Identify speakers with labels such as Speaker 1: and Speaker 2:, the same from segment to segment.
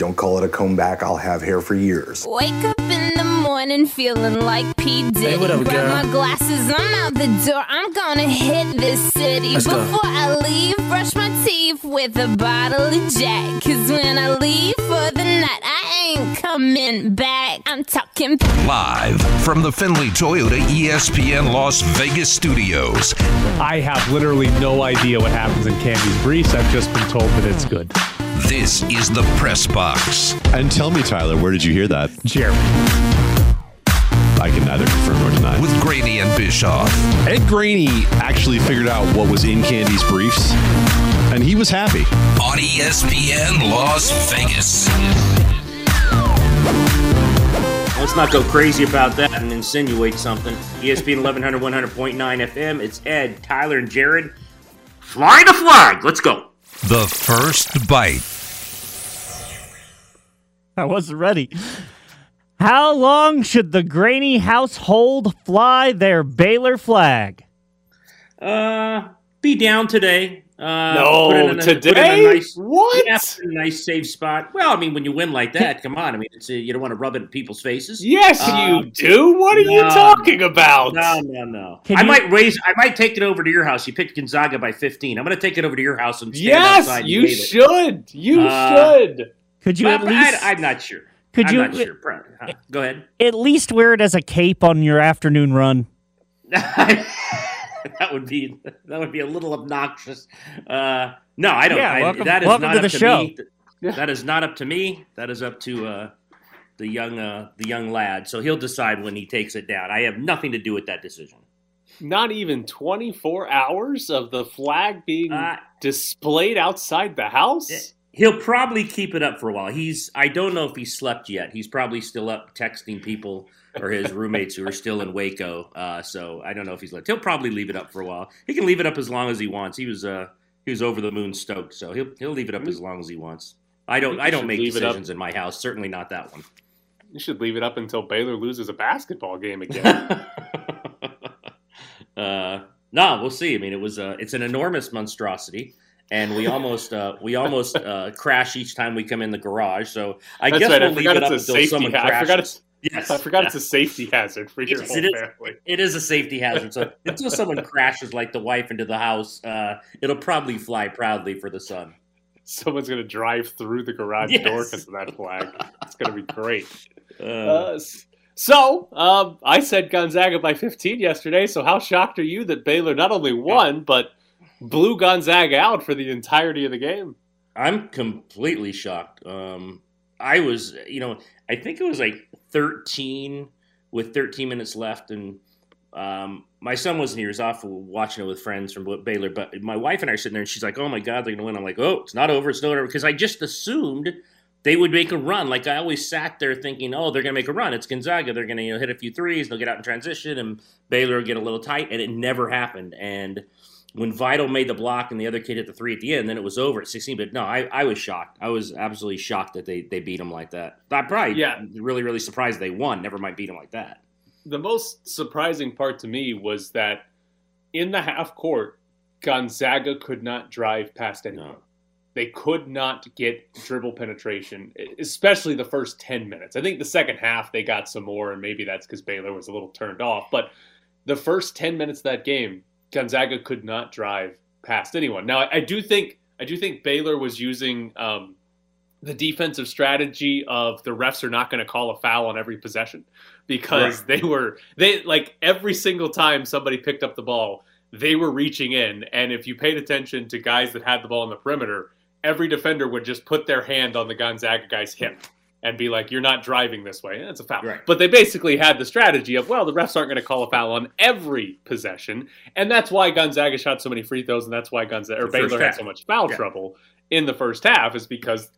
Speaker 1: Don't call it a comeback. I'll have hair for years.
Speaker 2: Wake up in the morning feeling like P. Diddy.
Speaker 3: Hey, what up,
Speaker 2: Grab my glasses, I'm out the door. I'm gonna hit this city.
Speaker 3: Let's go.
Speaker 2: Before I leave, brush my teeth with a bottle of Jack. Cause when I leave for the night, I ain't coming back. I'm talking
Speaker 4: Live from the Findlay Toyota ESPN Las Vegas studios.
Speaker 5: I have literally no idea what happens in Candy's briefs. I've just been told that it's good.
Speaker 4: This is the Press Box.
Speaker 6: And tell me, Tyler, where did you hear that?
Speaker 5: Jeremy.
Speaker 6: I can neither confirm nor deny.
Speaker 4: with Graney and Bischoff.
Speaker 6: Ed Graney actually figured out what was in Candy's briefs, and he was happy.
Speaker 4: on ESPN Las Vegas.
Speaker 7: Let's not go crazy about that and insinuate something. ESPN 1100, 100.9 FM. It's Ed, Tyler, and Jared. Fly the flag. Let's go.
Speaker 4: The first bite.
Speaker 8: I wasn't ready. How long should the Graney household fly their Baylor flag?
Speaker 7: Uh, be down today. Uh,
Speaker 3: No,
Speaker 7: put in a- put in a
Speaker 3: today?
Speaker 7: nice-
Speaker 3: What?
Speaker 7: Yeah, put in a nice safe spot. Well, I mean, when you win like that, come on. I mean, it's, uh, you don't want to rub it in people's faces.
Speaker 3: Yes,
Speaker 7: Uh,
Speaker 3: you do. What are you talking about?
Speaker 7: No, no, no.
Speaker 8: Can
Speaker 7: I
Speaker 8: you-
Speaker 7: might raise. I might take it over to your house. You picked Gonzaga by 15. I'm going to take it over to your house and stand
Speaker 3: Yes,
Speaker 7: outside and
Speaker 3: you
Speaker 7: wave it.
Speaker 3: should. You
Speaker 7: Uh,
Speaker 3: should.
Speaker 8: Could you at least
Speaker 7: I, am not sure.
Speaker 8: Could
Speaker 7: I'm
Speaker 8: you-
Speaker 7: not sure. Pro- huh, Go ahead.
Speaker 8: at least wear it as a cape on your afternoon run?
Speaker 7: that would be that would be a little obnoxious. Uh, no, I don't.
Speaker 8: Yeah,
Speaker 7: I,
Speaker 8: welcome-
Speaker 7: that is
Speaker 8: welcome
Speaker 7: not
Speaker 8: to
Speaker 7: up
Speaker 8: the
Speaker 7: to
Speaker 8: show.
Speaker 7: me. That is not up to me. That is up to uh, the young uh, the young lad. So he'll decide when he takes it down. I have nothing to do with that decision.
Speaker 3: Not even 24 hours of the flag being
Speaker 7: Uh,
Speaker 3: displayed outside the house?
Speaker 7: He'll probably keep it up for a while. He's I don't know if he slept yet. He's probably still up texting people or his roommates who are still in Waco. Uh, so I don't know if he's left. He'll probably leave it up for a while. He can leave it up as long as he wants. He was uh he was over the moon stoked, so he'll he'll leave it up as long as he wants. I don't I don't make decisions in my house. Certainly not that one.
Speaker 3: You should leave it up until Baylor loses a basketball game again.
Speaker 7: uh, no, we'll see. I mean, it was uh, it's an enormous monstrosity, and we almost uh, we almost uh, crash each time we come in the garage. So I
Speaker 3: That's
Speaker 7: guess
Speaker 3: right.
Speaker 7: we'll
Speaker 3: I
Speaker 7: leave it up until someone
Speaker 3: ha- I
Speaker 7: crashes. Yes,
Speaker 3: I forgot
Speaker 7: yeah.
Speaker 3: it's a safety hazard for your whole
Speaker 7: it is.
Speaker 3: family.
Speaker 7: It is a safety hazard. So until someone crashes like the wife into the house, uh, it'll probably fly proudly for the sun.
Speaker 3: Someone's going to drive through the garage
Speaker 7: Yes.
Speaker 3: door because of that flag. It's going to be great.
Speaker 7: Uh,
Speaker 3: Uh, so, um, I said Gonzaga by 15 yesterday. So, how shocked are you that Baylor not only won, but blew Gonzaga out for the entirety of the game?
Speaker 7: I'm completely shocked. Um, I was, you know, I think it was like 13 with 13 minutes left, and um, my son wasn't here. He was off watching it with friends from Baylor. But my wife and I are sitting there, and she's like, "Oh my God, they're going to win!" I'm like, "Oh, it's not over. It's not over," because I just assumed they would make a run. Like I always sat there thinking, "Oh, they're going to make a run. It's Gonzaga. They're going to you know, hit a few threes. They'll get out in transition, and Baylor will get a little tight." And it never happened. And when Vital made the block and the other kid hit the three at the end, then it was over at 16. But no, I, I was shocked. I was absolutely shocked that they, they beat them like that. I probably
Speaker 3: Yeah.
Speaker 7: really, really surprised they won. Never mind beat them like that.
Speaker 3: The most surprising part to me was that in the half court, Gonzaga could not drive past anyone.
Speaker 7: No.
Speaker 3: They could not get dribble penetration, especially the first 10 minutes. I think the second half they got some more, and maybe that's because Baylor was a little turned off. But the first 10 minutes of that game, Gonzaga could not drive past anyone. Now, I, I do think I do think Baylor was using um, the defensive strategy of the refs are not going to call a foul on every possession because they were they like every single time somebody picked up the ball, they were reaching in, and if you paid attention to guys that had the ball on the perimeter, every defender would just put their hand on the Gonzaga guy's hip and be like, "You're not driving this way." That's a foul.
Speaker 7: Right.
Speaker 3: But they basically had the strategy of, well, the refs aren't going to call a foul on every possession, and that's why Gonzaga shot so many free throws, and that's why Gonzaga or
Speaker 7: The
Speaker 3: Baylor had so much foul
Speaker 7: Yeah.
Speaker 3: trouble in the first half, is because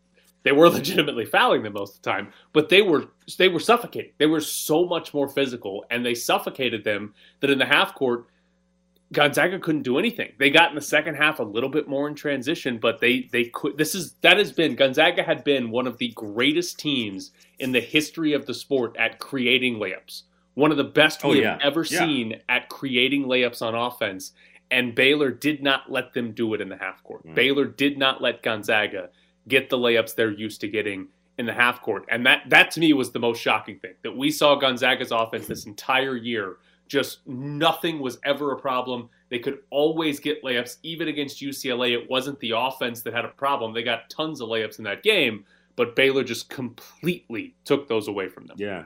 Speaker 3: they were legitimately fouling them most of the time, but they were they were suffocating. They were so much more physical, and they suffocated them that in the half court, Gonzaga couldn't do anything. They got in the second half a little bit more in transition, but they they could. This is that has been Gonzaga had been one of the greatest teams in the history of the sport at creating layups. One of the best
Speaker 7: Oh,
Speaker 3: we
Speaker 7: yeah.
Speaker 3: have ever
Speaker 7: Yeah.
Speaker 3: seen at creating layups on offense. And Baylor did not let them do it in the half court.
Speaker 7: Mm.
Speaker 3: Baylor did not let Gonzaga get the layups they're used to getting in the half court. And that that to me was the most shocking thing that we saw Gonzaga's offense this entire year. Just nothing was ever a problem. They could always get layups, even against UCLA. It wasn't the offense that had a problem. They got tons of layups in that game, but Baylor just completely took those away from them.
Speaker 7: Yeah,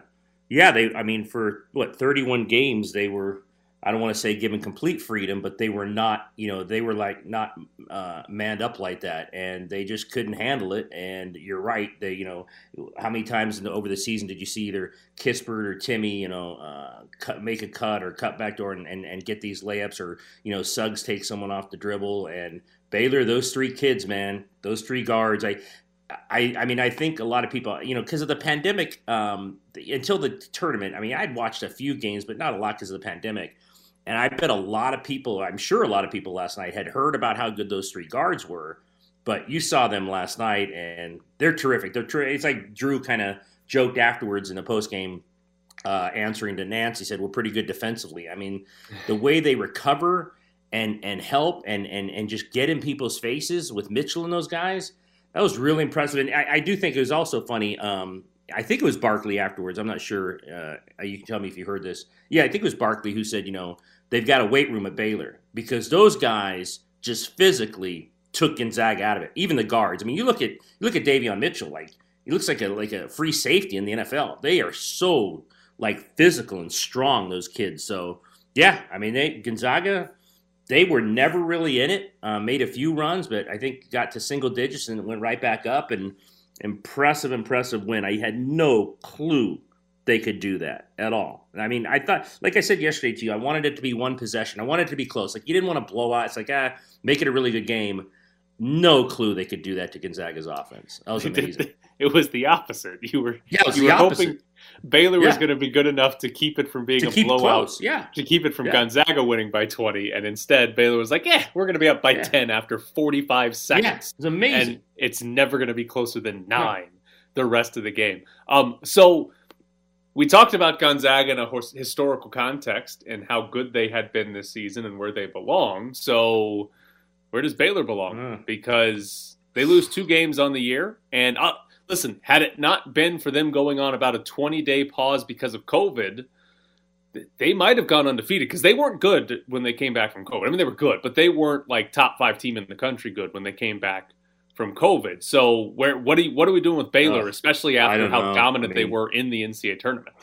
Speaker 7: yeah. They, I mean, for what thirty-one games, they were. I don't want to say given complete freedom, but they were not. You know, they were like not uh, manned up like that, and they just couldn't handle it. And you're right. They, you know, how many times the, over the season did you see either Kispert or Timme, you know, uh, cut, make a cut or cut back door and, and, and get these layups, or you know, Suggs take someone off the dribble, and Baylor, those three kids, man, those three guards. I I, I mean, I think a lot of people, you know, because of the pandemic, um, until the tournament, I mean, I'd watched a few games, but not a lot because of the pandemic. And I bet a lot of people, I'm sure a lot of people last night had heard about how good those three guards were, but you saw them last night and they're terrific. They're ter- It's like Drew kind of joked afterwards in the post game uh, answering to Nantz. He said, We're pretty good defensively. I mean, the way they recover and, and help and, and, and just get in people's faces with Mitchell and those guys that was really impressive. And I, I do think it was also funny. Um, I think it was Barkley afterwards. I'm not sure. Uh, you can tell me if you heard this. Yeah, I think it was Barkley who said, you know, they've got a weight room at Baylor because those guys just physically took Gonzaga out of it. Even the guards. I mean, you look at you look at Davion Mitchell. Like he looks like a like a free safety in the NFL. They are so like physical and strong. Those kids. So yeah, I mean, they Gonzaga they were never really in it. Uh, made a few runs, but I think got to single digits and went right back up. And impressive, impressive win. I had no clue they could do that at all. I mean, I thought, like I said yesterday to you, I wanted it to be one possession. I wanted it to be close. Like you didn't want to blow out. It's like ah, make it a really good game. No clue they could do that to Gonzaga's offense. That was amazing.
Speaker 3: it was the opposite. You were
Speaker 7: yeah, it was
Speaker 3: you
Speaker 7: the
Speaker 3: were
Speaker 7: opposite.
Speaker 3: hoping Baylor
Speaker 7: Yeah.
Speaker 3: was going to be good enough to keep it from being
Speaker 7: to
Speaker 3: a blowout,
Speaker 7: close. Yeah,
Speaker 3: to keep it from
Speaker 7: Yeah.
Speaker 3: Gonzaga winning by 20, and instead Baylor was like, "Yeah, we're going to be up by
Speaker 7: Yeah.
Speaker 3: 10 after 45
Speaker 7: yeah,
Speaker 3: seconds."
Speaker 7: it's amazing.
Speaker 3: and it's never going to be closer than nine the rest of the game. Um, so we talked about Gonzaga in a historical context and how good they had been this season and where they belong. So where does Baylor belong?
Speaker 7: Mm.
Speaker 3: Because they lose two games on the year, and uh, listen, had it not been for them going on about a 20 day pause because of COVID. They might have gone undefeated because they weren't good when they came back from COVID. I mean, they were good, but they weren't like top five team in the country good when they came back from COVID. So where what are you, what are we doing with Baylor,
Speaker 7: Ugh,
Speaker 3: especially after how
Speaker 7: know.
Speaker 3: dominant
Speaker 7: I
Speaker 3: they were in the NCAA tournament?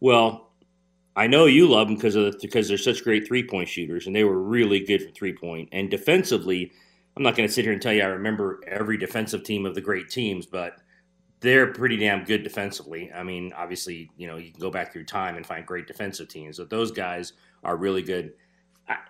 Speaker 7: Well, I know you love them because of because they're such great three point shooters, and they were really good from three point. And defensively, I'm not going to sit here and tell you I remember every defensive team of the great teams, but they're pretty damn good defensively. I mean, obviously, you know, you can go back through time and find great defensive teams, but those guys are really good.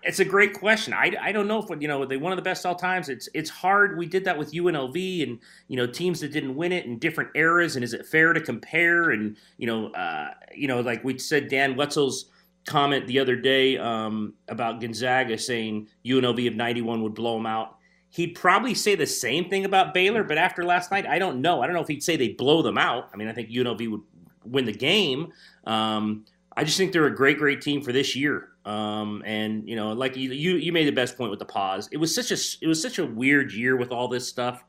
Speaker 7: It's a great question. I, I don't know if you know they one of the best all times. It's it's hard. We did that with UNLV and you know teams that didn't win it in different eras. And is it fair to compare? And you know, uh, you know, like we said, Dan Wetzel's comment the other day um, about Gonzaga saying UNLV of '91 would blow them out. He'd probably say the same thing about Baylor, but after last night, I don't know. I don't know if he'd say they'd blow them out. I mean, I think UNLV would win the game. Um, I just think they're a great, great team for this year. Um, and you know, like you, you, you made the best point with the pause. It was such a, it was such a weird year with all this stuff.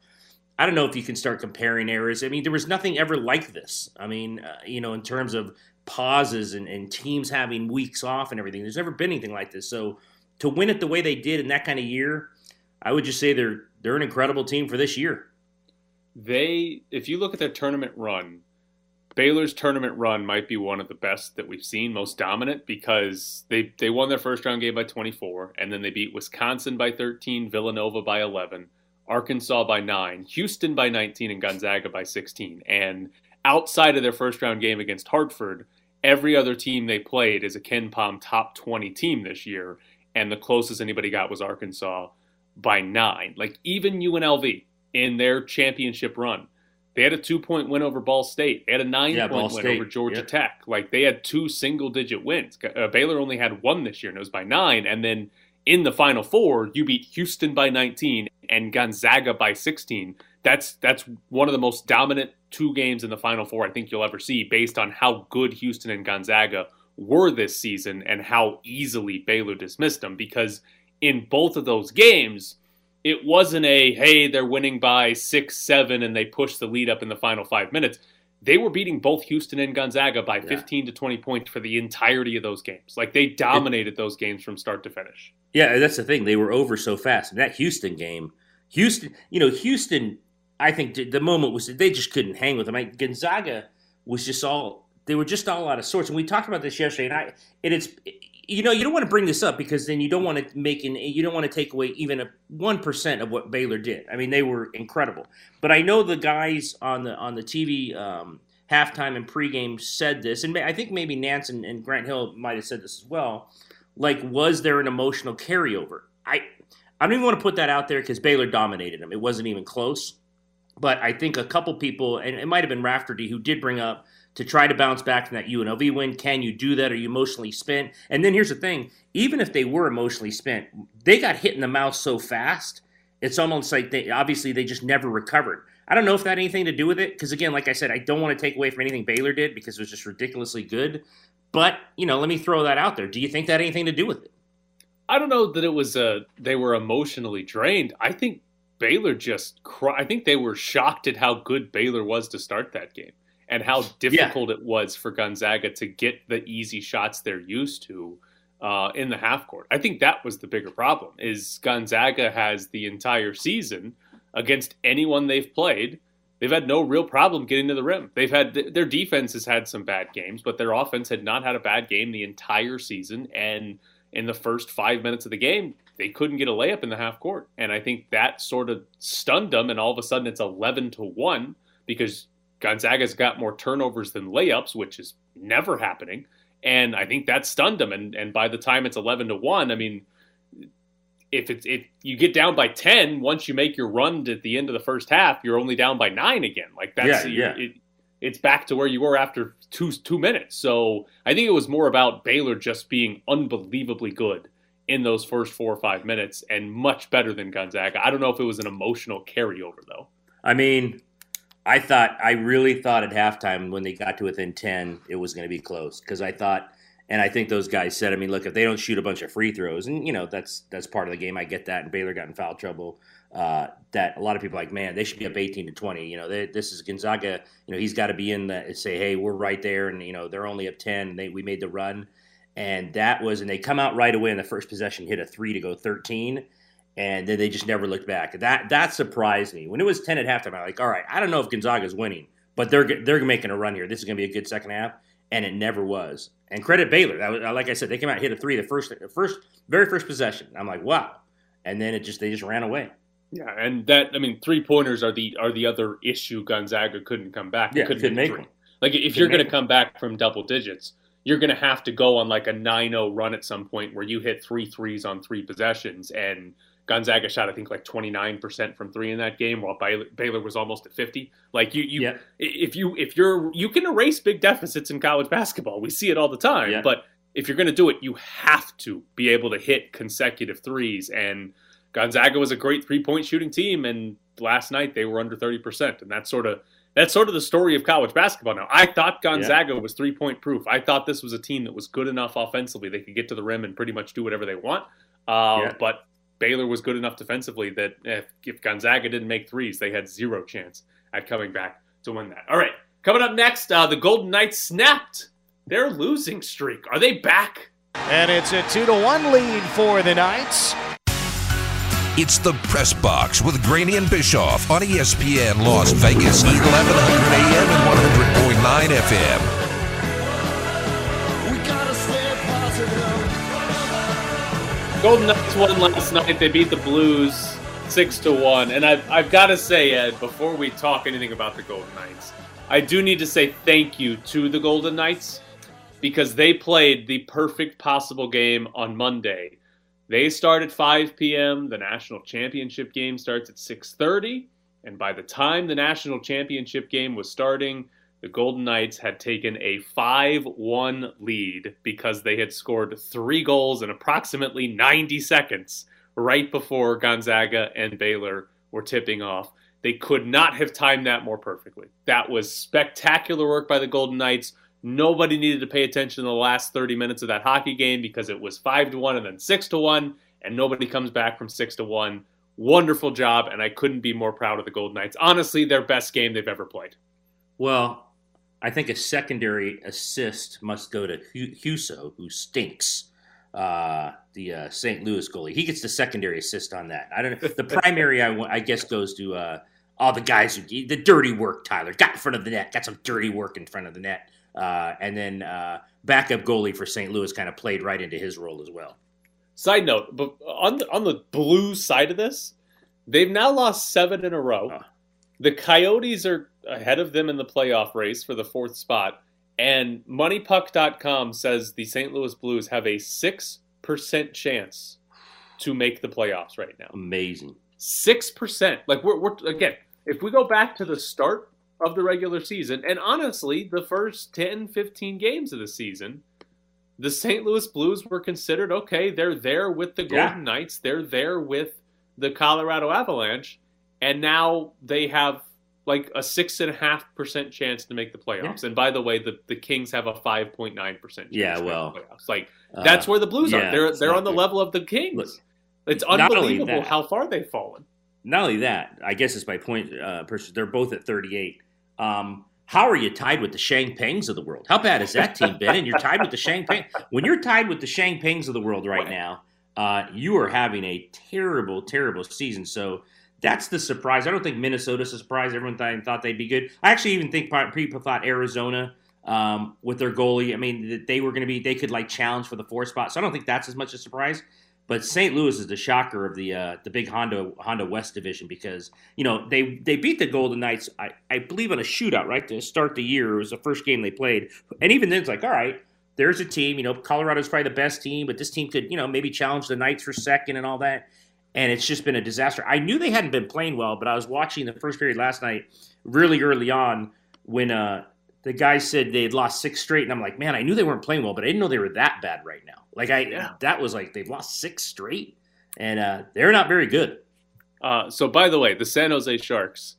Speaker 7: I don't know if you can start comparing eras. I mean, there was nothing ever like this. I mean, uh, you know, in terms of pauses and, and teams having weeks off and everything. There's never been anything like this. So to win it the way they did in that kind of year, I would just say they're they're an incredible team for this year.
Speaker 3: They, if you look at their tournament run, Baylor's tournament run might be one of the best that we've seen, most dominant because they they won their first round game by 24, and then they beat Wisconsin by 13, Villanova by 11, Arkansas by 9, Houston by 19, and Gonzaga by 16. And outside of their first round game against Hartford, every other team they played is a KenPom top 20 team this year, and the closest anybody got was Arkansas by nine. Like even UNLV in their championship run, they had a two point win over Ball State. They had a nine
Speaker 7: Yeah, Ball
Speaker 3: point win
Speaker 7: State.
Speaker 3: over Georgia
Speaker 7: Yep.
Speaker 3: Tech. Like they had two single digit wins. Uh, Baylor only had one this year, and it was by nine. And then in the Final Four, you beat Houston by 19 and Gonzaga by 16. That's that's one of the most dominant two games in the Final Four I think you'll ever see, based on how good Houston and Gonzaga were this season and how easily Baylor dismissed them. Because in both of those games, it wasn't a hey they're winning by six seven and they push the lead up in the final five minutes. They were beating both Houston and Gonzaga by 15 to 20 points for the entirety of those games. Like they dominated those games from start to finish.
Speaker 7: Yeah, that's the thing. They were over so fast. And that Houston game, Houston, you know, Houston, I think the moment was they just couldn't hang with them. I, Gonzaga was just all they were just all out of sorts. And we talked about this yesterday, and I and it's you know you don't want to bring this up because then you don't want to make an you don't want to take away even a one percent of what Baylor did. I mean they were incredible, but I know the guys on the on the TV um, halftime and pregame said this, and I think maybe Nantz and, and Grant Hill might have said this as well. Like, was there an emotional carryover? I I don't even want to put that out there because Baylor dominated them. It wasn't even close. But I think a couple people, and it might have been Raftery, who did bring up to try to bounce back from that UNLV win. Can you do that? Are you emotionally spent? And then here's the thing: even if they were emotionally spent, they got hit in the mouth so fast. It's almost like they obviously they just never recovered. I don't know if that had anything to do with it because again, like I said, I don't want to take away from anything Baylor did because it was just ridiculously good. But you know, let me throw that out there. Do you think that had anything to do with it?
Speaker 3: I don't know that it was a they were emotionally drained. I think Baylor just I think they were shocked at how good Baylor was to start that game and how difficult yeah. it was for Gonzaga to get the easy shots they're used to uh, in the half court. I think that was the bigger problem. Is Gonzaga has the entire season against anyone they've played. They've had no real problem getting to the rim. They've had their defense has had some bad games, but their offense had not had a bad game the entire season. And in the first five minutes of the game, they couldn't get a layup in the half court. And I think that sort of stunned them. And all of a sudden, it's eleven to one because Gonzaga's got more turnovers than layups, which is never happening. And I think that stunned them. And and by the time it's eleven to one, I mean, if it's if you get down by ten, once you make your run at the end of the first half, you're only down by nine again. Like that's
Speaker 7: yeah, yeah.
Speaker 3: It, it's back to where you were after two two minutes. So I think it was more about Baylor just being unbelievably good in those first four or five minutes and much better than Gonzaga. I don't know if it was an emotional carryover though.
Speaker 7: I mean, I thought I really thought at halftime when they got to within ten, it was going to be close because I thought, and I think those guys said, I mean, look, if they don't shoot a bunch of free throws, and you know that's that's part of the game, I get that. And Baylor got in foul trouble. Uh, that a lot of people like, man, they should be up eighteen to twenty. You know, they, this is Gonzaga. You know, he's got to be in the say, hey, we're right there, and you know they're only up ten. And they we made the run, and that was, and they come out right away in the first possession, hit a three to go thirteen and then they just never looked back. That that surprised me when it was ten at halftime. I'm like, all right, I don't know if Gonzaga's winning, but they're they're making a run here. This is going to be a good second half, and it never was. And credit Baylor. That was, uh, like I said, they came out hit a three the first the first very first possession. I'm like, wow, and then it just they just ran away.
Speaker 3: Yeah, and that I mean, three pointers are the are the other issue. Gonzaga couldn't come back. They
Speaker 7: yeah,
Speaker 3: couldn't,
Speaker 7: couldn't make
Speaker 3: three.
Speaker 7: One.
Speaker 3: Like if you're going to come back from double digits, you're going to have to go on like a 9-0 run at some point where you hit three threes on three possessions and Gonzaga shot, I think, like 29% from three in that game, while Baylor was almost at 50. Like you, you,
Speaker 7: yeah.
Speaker 3: if you, if you're, you can erase big deficits in college basketball. We see it all the time.
Speaker 7: Yeah.
Speaker 3: But if you're going to do it, you have to be able to hit consecutive threes. And Gonzaga was a great three point shooting team, and last night they were under 30%, and that's sort of that's sort of the story of college basketball now. I thought Gonzaga yeah. was three point proof. I thought this was a team that was good enough offensively they could get to the rim and pretty much do whatever they want. Uh,
Speaker 7: Yeah.
Speaker 3: But Baylor was good enough defensively that if, if Gonzaga didn't make threes, they had zero chance at coming back to win that. All right, coming up next, uh, the Golden Knights snapped their losing streak. Are they back?
Speaker 9: And it's a two to one lead for the Knights.
Speaker 4: It's the Press Box with Graney and Bischoff on ESPN Las Vegas, 1100 AM and 100.9 FM.
Speaker 3: Golden Knights won last night. They beat the Blues six to one. And I've, I've got to say, Ed, before we talk anything about the Golden Knights, I do need to say thank you to the Golden Knights because they played the perfect possible game on Monday. They start at 5 p.m. The national championship game starts at 6:30, and by the time the national championship game was starting, the Golden Knights had taken a 5 1 lead because they had scored three goals in approximately 90 seconds right before Gonzaga and Baylor were tipping off. They could not have timed that more perfectly. That was spectacular work by the Golden Knights. Nobody needed to pay attention to the last 30 minutes of that hockey game because it was 5 to 1 and then 6 to 1 and nobody comes back from 6 to 1 wonderful job, and I couldn't be more proud of the Golden Knights. Honestly, their best game they've ever played.
Speaker 7: Well, I think a secondary assist must go to Husso, who stinks. Uh, the uh, St. Louis goalie. He gets the secondary assist on that. I don't know. The primary, I, I guess, goes to uh, all the guys who the dirty work. Tyler got in front of the net, got some dirty work in front of the net, uh, and then uh, backup goalie for St. Louis kind of played right into his role as well.
Speaker 3: Side note, but on the, on the Blues side of this, they've now lost seven in a row. The Coyotes are ahead of them in the playoff race for the fourth spot. And MoneyPuck.com says the St. Louis Blues have a 6% chance to make the playoffs right now.
Speaker 7: Amazing.
Speaker 3: 6%. Like, we're, we're, again, if we go back to the start of the regular season, and honestly, the first 10, 15 games of the season, the St. Louis Blues were considered okay. They're there with the Golden yeah. Knights, they're there with the Colorado Avalanche, and now they have like a six and a half percent chance to make the playoffs. Yeah. And by the way, the, the Kings have a five point nine percent. Chance.
Speaker 7: Yeah, well,
Speaker 3: playoffs. Like uh, that's where the Blues yeah, are. They're they're on the level of the Kings. Look, it's unbelievable that, how far they've fallen.
Speaker 7: Not only that, I guess it's my point. Uh, they're both at thirty eight. Um, how are you tied with the Shang Pings of the world? How bad has that team been? And you're tied with the Shang Peng. When you're tied with the Shang Pings of the world right, right. now, uh, you are having a terrible, terrible season. So that's the surprise. I don't think Minnesota's a surprise. Everyone thought, they'd be good. I actually even think people thought Arizona um, with their goalie. I mean, that they were going to be they could like challenge for the four spot. So I don't think that's as much a surprise. But St. Louis is the shocker of the uh, the big Honda Honda West division because you know they they beat the Golden Knights I, I believe on a shootout right to start the year. It was the first game they played, and even then it's like all right, there's a team. You know, Colorado's probably the best team, but this team could you know maybe challenge the Knights for second and all that and it's just been a disaster. I knew they hadn't been playing well, but I was watching the first period last night really early on when uh, the guy said they had lost six straight, and I'm like, man, I knew they weren't playing well, but I didn't know they were that bad right now. Like I, yeah. that was like they've lost six straight, and uh, they're not very good.
Speaker 3: Uh, so, by the way, the San Jose Sharks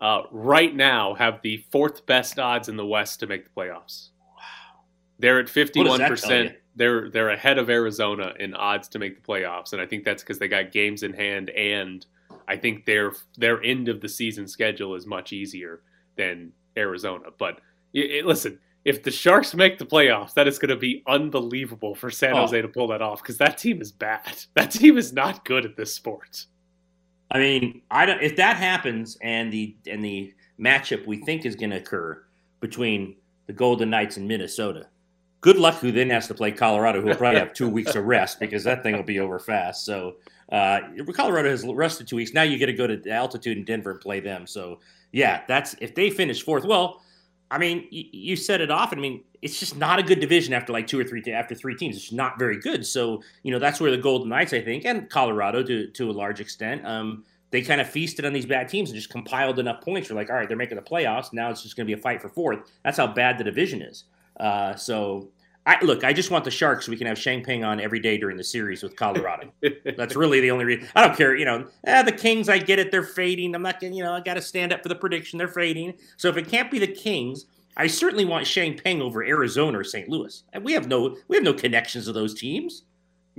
Speaker 3: uh, right now have the fourth best odds in the West to make the playoffs. Wow, they're at fifty-one percent they're they're ahead of Arizona in odds to make the playoffs, and I think that's because they got games in hand, and I think their their end of the season schedule is much easier than Arizona. But it, it, listen, if the Sharks make the playoffs, that is going to be unbelievable for San oh. Jose to pull that off because that team is bad. That team is not good at this sport.
Speaker 7: I mean, I don't. If that happens, and the and the matchup we think is going to occur between the Golden Knights and Minnesota, good luck who then has to play Colorado, who will probably have two weeks of rest because that thing will be over fast. So uh, Colorado has rested two weeks. Now you get to go to altitude in Denver and play them. So yeah, that's if they finish fourth. Well, I mean, you, you said it often. I mean, it's just not a good division after like two or three after three teams. It's not very good. So you know that's where the Golden Knights, I think, and Colorado to to a large extent. Um, they kind of feasted on these bad teams and just compiled enough points. You're like, all right, they're making the playoffs. Now it's just going to be a fight for fourth. That's how bad the division is. Uh, so I, look, I just want the Sharks so we can have Shang Peng on every day during the series with Colorado. That's really the only reason. I don't care, you know. Eh, the Kings, I get it. They're fading. I'm not, gonna. you know, I got to stand up for the prediction. They're fading. So if it can't be the Kings, I certainly want Shang Peng over Arizona or St. Louis. And we have no, we have no connections to those teams.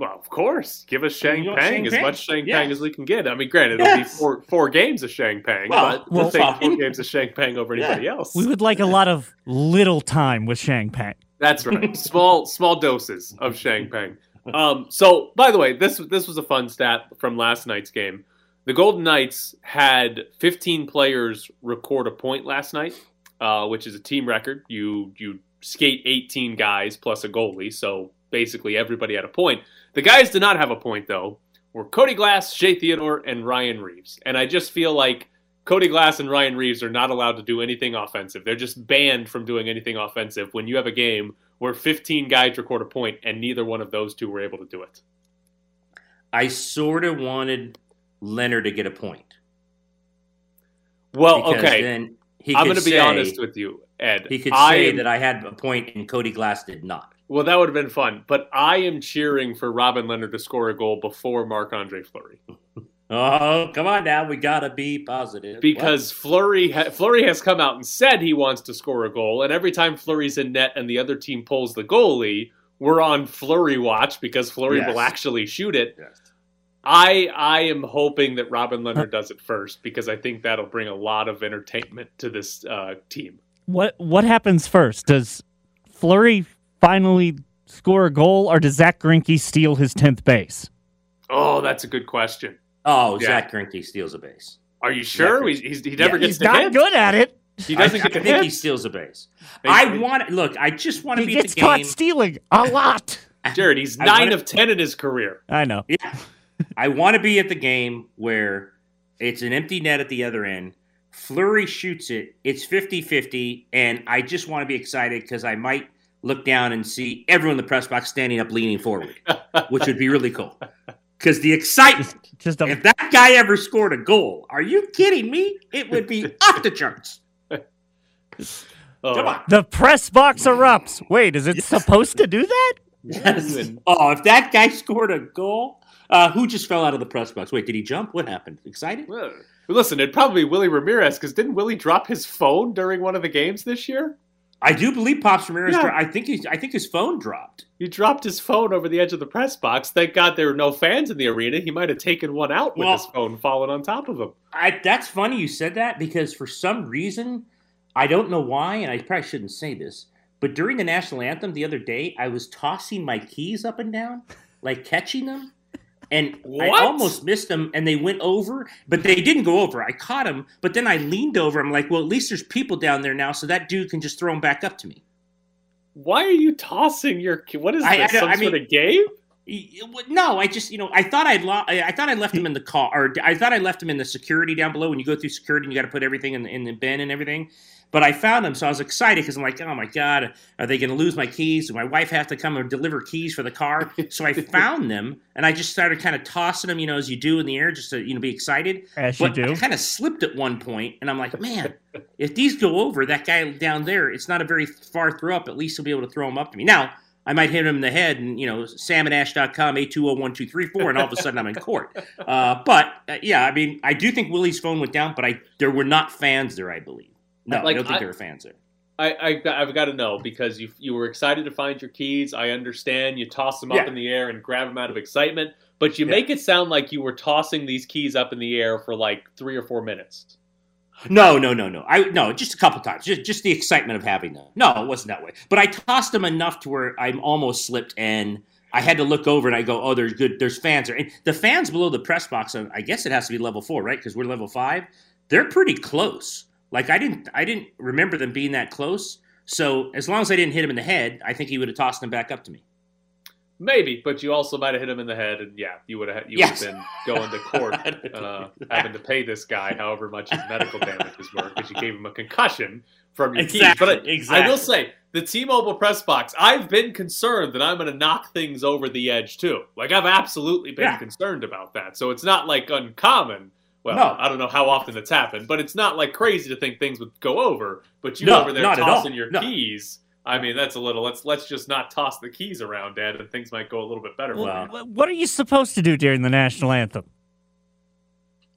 Speaker 3: Well, of course, give us Shang Peng Shang as Peng? much Shang yeah. Peng as we can get. I mean, granted, it'll yes. be four four games of Shang Peng, well, but we'll, we'll take four games of Shang Peng over anybody yeah. else.
Speaker 8: We would like a lot of little time with Shang Peng.
Speaker 3: That's right. small small doses of Shang Peng. Um, so, by the way, this this was a fun stat from last night's game. The Golden Knights had 15 players record a point last night, uh, which is a team record. You you skate 18 guys plus a goalie, so basically everybody had a point. The guys did not have a point though. Were Cody Glass, Shea Theodore, and Ryan Reaves. and I just feel like Cody Glass and Ryan Reaves are not allowed to do anything offensive. They're just banned from doing anything offensive when you have a game where 15 guys record a point and neither one of those two were able to do it.
Speaker 7: I sort of wanted Lehner to get a point.
Speaker 3: Well, okay. Then I'm going to be honest with you, Ed.
Speaker 7: He could say am, that I had a point and Cody Glass did not.
Speaker 3: Well, that would have been fun. But I am cheering for Robin Lehner to score a goal before Marc Andre Fleury.
Speaker 7: Oh, come on now. We got to be positive.
Speaker 3: Because Fleury, ha- Fleury has come out and said he wants to score a goal. And every time Fleury's in net and the other team pulls the goalie, we're on Fleury watch because Fleury yes. will actually shoot it. Yes. I I am hoping that Robin Lehner does it first because I think that'll bring a lot of entertainment to this uh, team.
Speaker 8: What what happens first? Does Fleury finally score a goal, or does Zach Greinke steal his tenth base?
Speaker 3: Oh, that's a good question.
Speaker 7: Oh,
Speaker 3: Yeah.
Speaker 7: Zach Greinke steals a base.
Speaker 3: Are you sure?
Speaker 7: Yeah.
Speaker 3: He's, he's, he never
Speaker 7: Yeah,
Speaker 3: gets
Speaker 8: He's not
Speaker 3: hit.
Speaker 8: good at it.
Speaker 3: He
Speaker 7: I,
Speaker 3: doesn't
Speaker 7: I
Speaker 3: get to
Speaker 7: think
Speaker 3: hit.
Speaker 7: he steals a base.
Speaker 3: Hey,
Speaker 7: I
Speaker 3: hey,
Speaker 7: want look. I just want to
Speaker 8: He
Speaker 7: be at
Speaker 8: gets
Speaker 7: the
Speaker 8: caught
Speaker 7: game.
Speaker 8: stealing a lot.
Speaker 3: Jared, he's
Speaker 7: I
Speaker 3: nine
Speaker 7: wanna-
Speaker 3: of ten in his career.
Speaker 8: I know.
Speaker 7: Yeah. I want to be at the game where it's an empty net at the other end. Fleury shoots it. It's 50 50. And I just want to be excited because I might look down and see everyone in the press box standing up, leaning forward, which would be really cool. Because the excitement,
Speaker 8: Just a
Speaker 7: if that guy ever scored a goal, are you kidding me? It would be off the charts.
Speaker 3: Oh,
Speaker 7: Come on.
Speaker 8: the press box erupts. Wait, is it supposed to do that?
Speaker 7: Yes. Oh, if that guy scored a goal, uh, who just fell out of the press box? Wait, did he jump? What happened? Excited?
Speaker 3: Well, Listen, it'd probably be Willie Ramirez because didn't Willie drop his phone during one of the games this year?
Speaker 7: I do believe Pops Ramirez.
Speaker 3: Yeah.
Speaker 7: dro- I think he's. I think his phone dropped.
Speaker 3: He dropped his phone over the edge of the press box. Thank God there were no fans in the arena. He might have taken one out with
Speaker 7: Well-
Speaker 3: his phone falling on top of him.
Speaker 7: I, that's funny you said that because for some reason, I don't know why, and I probably shouldn't say this, but during the national anthem the other day, I was tossing my keys up and down, like catching them, and I almost missed them, and they went over, but they didn't go over. I caught them, but then I leaned over. I'm like, well, at least there's people down there now, so that dude can just throw them back up to me.
Speaker 3: Why are you tossing your? What is
Speaker 7: I-
Speaker 3: this?
Speaker 7: I don't-
Speaker 3: some
Speaker 7: I
Speaker 3: sort
Speaker 7: mean-
Speaker 3: of game?
Speaker 7: No, I just you know I thought I'd lo- I I thought I left him in the car or I thought I left him in the security down below when you go through security and you got to put everything in the, in the bin and everything. But I found them, so I was excited because I'm like, oh my god, are they going to lose my keys? Does my wife have to come and deliver keys for the car? So I found them and I just started kind of tossing them, you know, as you do in the air, just to you know be excited.
Speaker 8: As you do.
Speaker 7: I kind of slipped at one point, and I'm like, man, if these go over, that guy down there, it's not a very far throw up. At least he'll be able to throw them up to me. Now, I might hit him in the head, and you know, salmonash.com, A201234, and all of a sudden I'm in court. Uh, but uh, yeah, I mean, I do think Willie's phone went down, but I there were not fans there, I believe. No,
Speaker 3: Like,
Speaker 7: I don't think
Speaker 3: I-
Speaker 7: there were fans there.
Speaker 3: I, I I've got to know because you you were excited to find your keys. I understand you toss them up
Speaker 7: Yeah.
Speaker 3: in the air and grab them out of excitement, but you
Speaker 7: Yeah.
Speaker 3: make it sound like you were tossing these keys up in the air for like three or four minutes.
Speaker 7: No, no, no, no. I no, just a couple times. Just just the excitement of having them. No, it wasn't that way. But I tossed them enough to where I'm almost slipped and I had to look over and I go, oh, there's good. There's fans. And the fans below the press box. uh, I guess it has to be level four, right? Because we're level five. They're pretty close. Like I didn't I didn't remember them being that close. So as long as I didn't hit him in the head, I think he would have tossed them back up to me.
Speaker 3: Maybe, but you also might have hit him in the head, and yeah, you would have you
Speaker 7: Yes.
Speaker 3: would have been going to court, uh, having to pay this guy however much his medical damages were because you gave him a concussion from your keys. But I, I will say, the T-Mobile press box, I've been concerned that I'm going to knock things over the edge too. Like I've absolutely been
Speaker 7: Yeah.
Speaker 3: concerned about that. So it's not like uncommon. Well,
Speaker 7: No.
Speaker 3: I don't know how often it's happened, but it's not like crazy to think things would go over. But you
Speaker 7: No,
Speaker 3: over there
Speaker 7: not at all.
Speaker 3: tossing your
Speaker 7: No.
Speaker 3: keys. I mean, that's a little. Let's let's just not toss the keys around, Dad, and things might go a little bit better. for
Speaker 7: Wow.
Speaker 8: What are you supposed to do during the national anthem?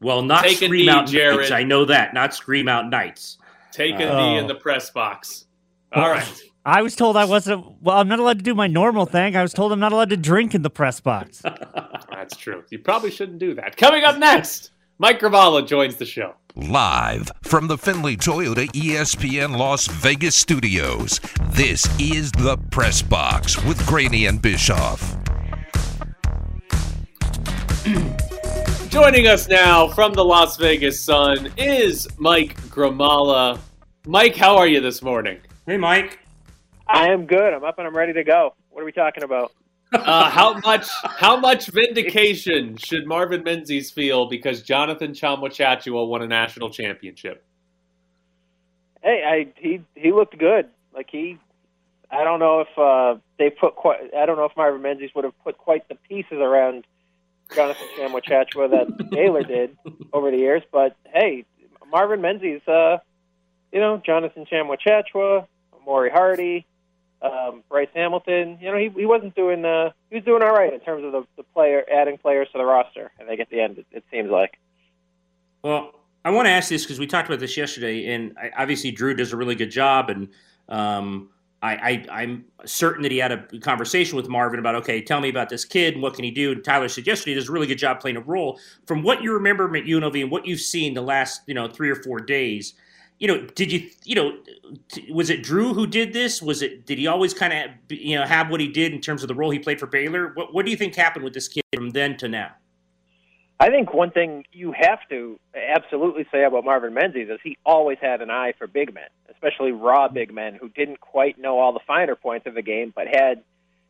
Speaker 7: Well, not
Speaker 3: Take
Speaker 7: scream
Speaker 3: knee,
Speaker 7: out
Speaker 3: Jared.
Speaker 7: Knights. I know that. Not scream out Knights.
Speaker 3: Take a
Speaker 8: Oh.
Speaker 3: knee in the press box. All right.
Speaker 8: I was told I wasn't. Well, I'm not allowed to do my normal thing. I was told I'm not allowed to drink in the press box.
Speaker 3: That's true. You probably shouldn't do that. Coming up next, Mike Grimala joins the show.
Speaker 4: Live from the Findlay Toyota ESPN Las Vegas studios, this is the Press Box with Graney and Bischoff.
Speaker 3: Joining us now from the Las Vegas Sun is Mike Grimala. Mike, how are you this morning?
Speaker 7: Hey, Mike.
Speaker 10: I am good. I'm up and I'm ready to go. What are we talking about?
Speaker 3: Uh, how much how much vindication should Marvin Menzies feel because Jonathan Tchamwa Tchatchoua won a national championship?
Speaker 10: Hey, I he he looked good. Like he, I don't know if uh, they put quite. I don't know if Marvin Menzies would have put quite the pieces around Jonathan Tchamwa Tchatchoua that Baylor did over the years. But hey, Marvin Menzies, uh, you know, Jonathan Tchamwa Tchatchoua, Maury Hardy, um, Bryce Hamilton. You know, he he wasn't doing. Uh, he was doing all right in terms of the, the player adding players to the roster. I think at the end, it, it seems like.
Speaker 7: Well, I want to ask this because we talked about this yesterday, and I, obviously Drew does a really good job, and um, I, I am certain that he had a conversation with Marvin about okay, tell me about this kid. and What can he do? And Tyler said yesterday he does a really good job playing a role. From what you remember at UNLV and what you've seen the last you know three or four days, you know, did you you know was it Drew who did this? Was it did he always kind of you know have what he did in terms of the role he played for Baylor? What what do you think happened with this kid from then to now?
Speaker 10: I think one thing you have to absolutely say about Marvin Menzies is he always had an eye for big men, especially raw big men who didn't quite know all the finer points of the game, but had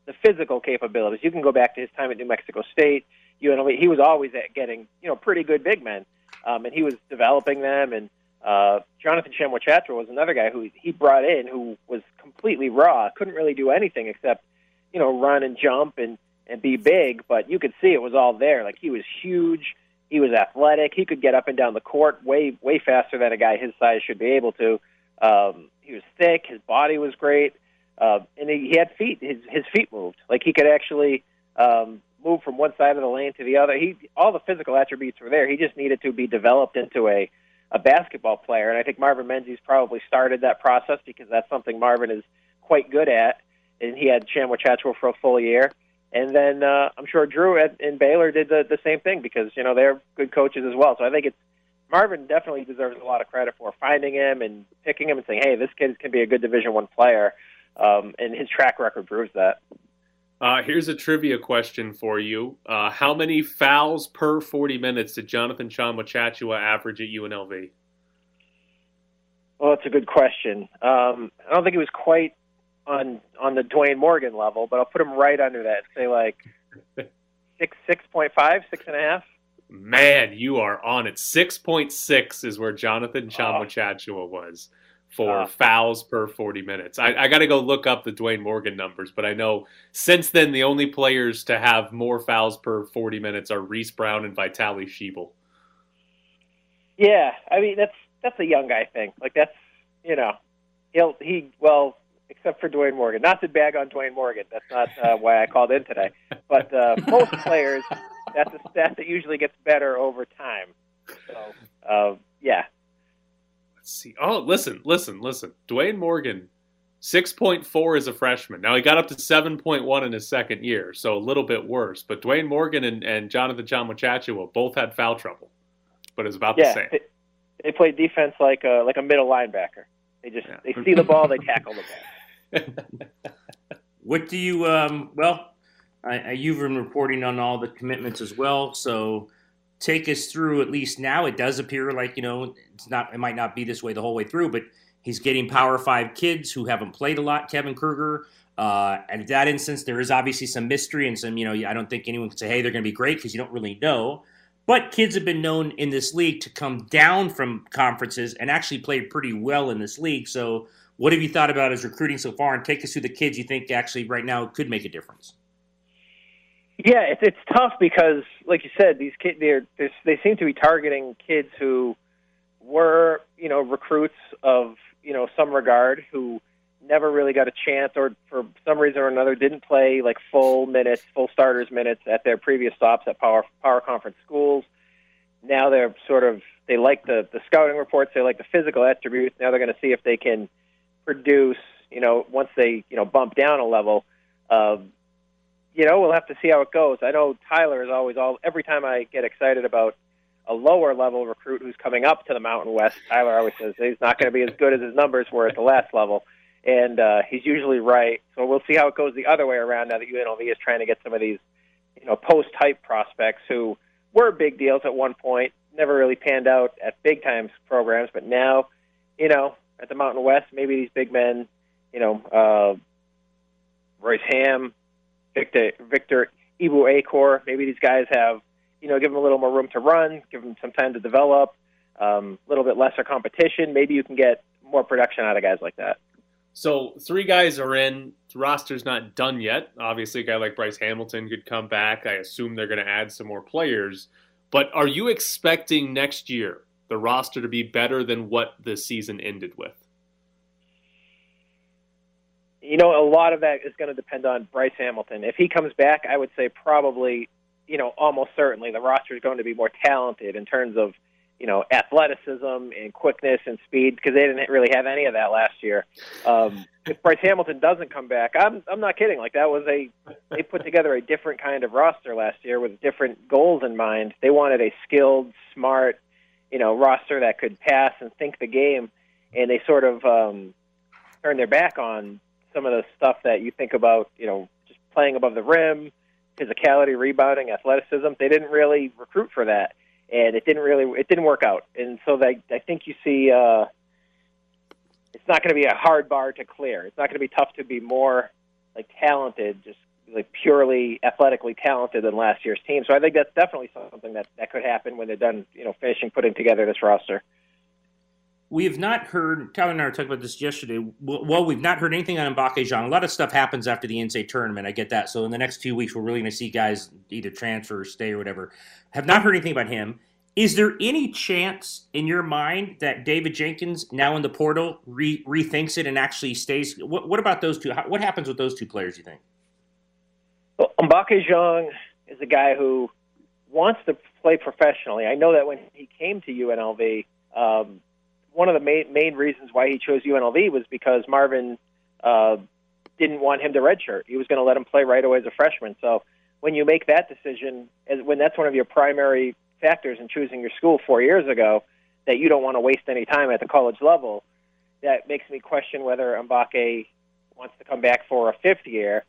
Speaker 10: the physical capabilities. You can go back to his time at New Mexico State. You know, he was always at getting you know pretty good big men, um, and he was developing them. And uh, Jonathan Tchamwa was another guy who he brought in who was completely raw, couldn't really do anything except you know run and jump and and be big, but you could see it was all there. Like he was huge, he was athletic, he could get up and down the court way way faster than a guy his size should be able to. Um, he was thick, his body was great, uh, and he, he had feet. His his feet moved. Like he could actually um, move from one side of the lane to the other. He all the physical attributes were there. He just needed to be developed into a a basketball player, and I think Marvin Menzies probably started that process because that's something Marvin is quite good at. And he had Tchamwa Tchatchoua for a full year and then uh, I'm sure Drew in Baylor did the, the same thing because you know they're good coaches as well. So I think it's Marvin definitely deserves a lot of credit for finding him and picking him and saying, "Hey, this kid can be a good Division One player," um, and his track record proves that.
Speaker 3: Uh, here's a trivia question for you: uh, How many fouls per 40 minutes did Jonathan Tchamwa Tchatchoua average at UNLV?
Speaker 10: Well, that's a good question. Um, I don't think it was quite on on the Dwayne Morgan level, but I'll put him right under that. Say like six six point five, six and a half.
Speaker 3: Man, you are on it. Six point six is where Jonathan Tchamwa oh. was for uh, fouls per 40 minutes. I, I got to go look up the Dwayne Morgan numbers, but I know since then the only players to have more fouls per 40 minutes are Reese Brown and Vitaly Shibel.
Speaker 10: Yeah, I mean that's that's a young guy thing. Like that's you know he'll he well except for Dwayne Morgan. Not to bag on Dwayne Morgan. That's not uh, why I called in today. But uh, most players, that's a stat that usually gets better over time. So, uh, yeah.
Speaker 3: Let's see. Oh, listen, listen, listen. Dwayne Morgan, 6.4 as a freshman. Now he got up to 7.1 in his second year, so a little bit worse. But Dwayne Morgan and, and Jonathan Tchamwa Tchatchoua both had foul trouble, but it's about
Speaker 10: yeah,
Speaker 3: the same.
Speaker 10: They, they played defense like a, like a middle linebacker. They just yeah. they see the ball, they tackle the ball.
Speaker 7: what do you? Um, well, I, I, you've been reporting on all the commitments as well, so take us through. At least now, it does appear like you know it's not. It might not be this way the whole way through, but he's getting Power Five kids who haven't played a lot. Kevin Kruger. Uh, and in that instance, there is obviously some mystery and some, you know, I don't think anyone can say, hey, they're going to be great because you don't really know. But kids have been known in this league to come down from conferences and actually play pretty well in this league. So what have you thought about his recruiting so far? And take us through the kids you think actually right now could make a difference.
Speaker 10: Yeah, it's it's tough because, like you said, these kids they're, they're they seem to be targeting kids who were you know recruits of you know some regard who never really got a chance or for some reason or another didn't play like full minutes, full starters minutes at their previous stops at power power conference schools. Now they're sort of they like the the scouting reports, they like the physical attributes. Now they're going to see if they can produce, you know, once they, you know, bump down a level, um, you know, we'll have to see how it goes. I know Tyler is always all every time I get excited about a lower level recruit who's coming up to the Mountain West, Tyler always says he's not going to be as good as his numbers were at the last level, and uh, he's usually right. So we'll see how it goes the other way around now that UNLV is trying to get some of these, you know, post type prospects who were big deals at one point, never really panned out at big time programs, but now, you know, at the Mountain West. Maybe these big men, you know, uh, Royce Hamm, Victor Victor Iwuakor. Maybe these guys have, you know, give them a little more room to run, give them some time to develop, a um, little bit lesser competition. Maybe you can get more production out of guys like that.
Speaker 3: So three guys are in. The roster's not done yet. Obviously, a guy like Bryce Hamilton could come back. I assume they're going to add some more players. But are you expecting next year the roster to be better than what the season ended with?
Speaker 10: You know, a lot of that is going to depend on Bryce Hamilton. If he comes back, I would say probably, you know, almost certainly the roster is going to be more talented in terms of you know, athleticism and quickness and speed because they didn't really have any of that last year. Um, if Bryce Hamilton doesn't come back, I'm I'm not kidding. Like that was a they put together a different kind of roster last year with different goals in mind. They wanted a skilled, smart, you know, roster that could pass and think the game, and they sort of um, turned their back on some of the stuff that you think about, you know, just playing above the rim, physicality, rebounding, athleticism. They didn't really recruit for that, and it didn't really it didn't work out. And so they, I think you see, uh, it's not going to be a hard bar to clear. It's not going to be tough to be more like talented, just like purely athletically talented than last year's team. So I think that's definitely something that that could happen when they're done, you know, finishing putting together this roster.
Speaker 7: We have not heard, Tyler and I were talking about this yesterday. Well, we've not heard anything on Mbacke Diong. A lot of stuff happens after the NCAA tournament. I get that. So in the next two weeks, we're really going to see guys either transfer or stay or whatever. Have not heard anything about him. Is there any chance in your mind that David Jenkins, now in the portal, re- rethinks it and actually stays? What, what about those two? How, what happens with those two players, you think?
Speaker 10: Well, Mbacke Diong is a guy who wants to play professionally. I know that when he came to UNLV, um, one of the main main reasons why he chose UNLV was because Marvin uh, didn't want him to redshirt. He was going to let him play right away as a freshman. So when you make that decision, as when that's one of your primary factors in choosing your school four years ago, that you don't want to waste any time at the college level, that makes me question whether Mbacke wants to come back for a fifth year.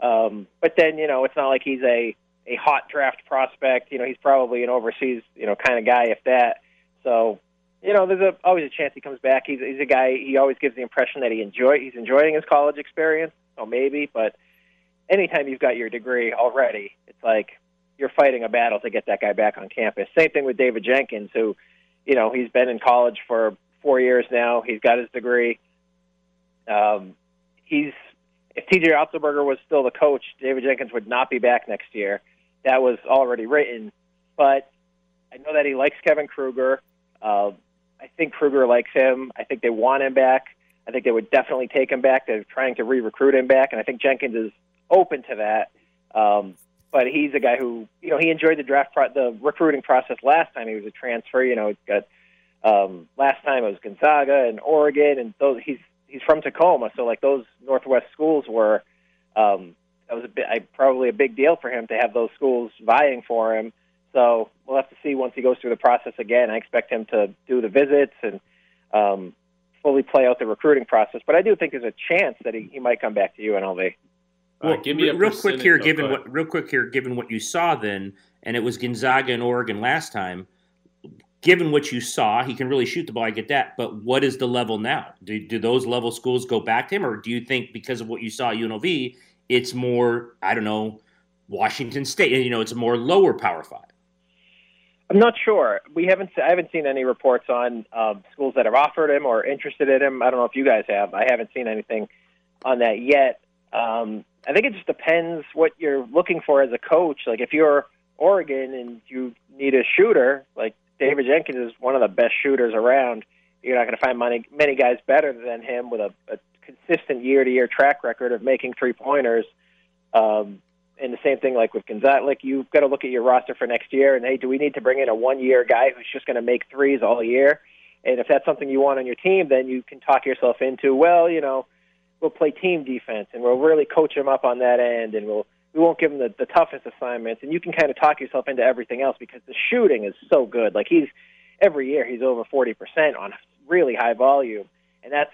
Speaker 10: Um, but then you know it's not like he's a a hot draft prospect. You know he's probably an overseas you know kind of guy if that. So you know, there's a, always a chance he comes back. He's, he's a guy. He always gives the impression that he enjoy. He's enjoying his college experience. So maybe, but anytime you've got your degree already, it's like you're fighting a battle to get that guy back on campus. Same thing with David Jenkins, who, you know, he's been in college for four years now. He's got his degree. Um, he's if TJ Otzelberger was still the coach, David Jenkins would not be back next year. That was already written. But I know that he likes Kevin Kruger. Uh, I think Kruger likes him. I think they want him back. I think they would definitely take him back. They're trying to re-recruit him back, and I think Jenkins is open to that. Um, but he's a guy who, you know, he enjoyed the draft, pro- the recruiting process last time he was a transfer. You know, he's got um, last time it was Gonzaga and Oregon, and those he's he's from Tacoma, so like those Northwest schools were um, that was a bit I, probably a big deal for him to have those schools vying for him. So we'll have to see once he goes through the process again. I expect him to do the visits and um, fully play out the recruiting process. But I do think there's a chance that he, he might come back to UNLV.
Speaker 7: Well, uh, give me real quick here, given what real quick here, given what you saw then, and it was Gonzaga and Oregon last time. Given what you saw, he can really shoot the ball. I get that, but what is the level now? Do, do those level schools go back to him, or do you think because of what you saw at UNLV, it's more I don't know Washington State? You know, it's a more lower Power Five.
Speaker 10: I'm not sure. We haven't. I haven't seen any reports on um, schools that have offered him or interested in him. I don't know if you guys have. I haven't seen anything on that yet. Um, I think it just depends what you're looking for as a coach. Like if you're Oregon and you need a shooter, like David Jenkins is one of the best shooters around. You're not going to find many many guys better than him with a, a consistent year to year track record of making three pointers. Um, and the same thing like with Gonzaga, like you've got to look at your roster for next year and hey, do we need to bring in a one year guy who's just going to make threes all year? And if that's something you want on your team, then you can talk yourself into, well, you know, we'll play team defense and we'll really coach him up on that end and we'll we won't give him the, the toughest assignments and you can kind of talk yourself into everything else because the shooting is so good. Like he's every year he's over forty percent on really high volume. And that's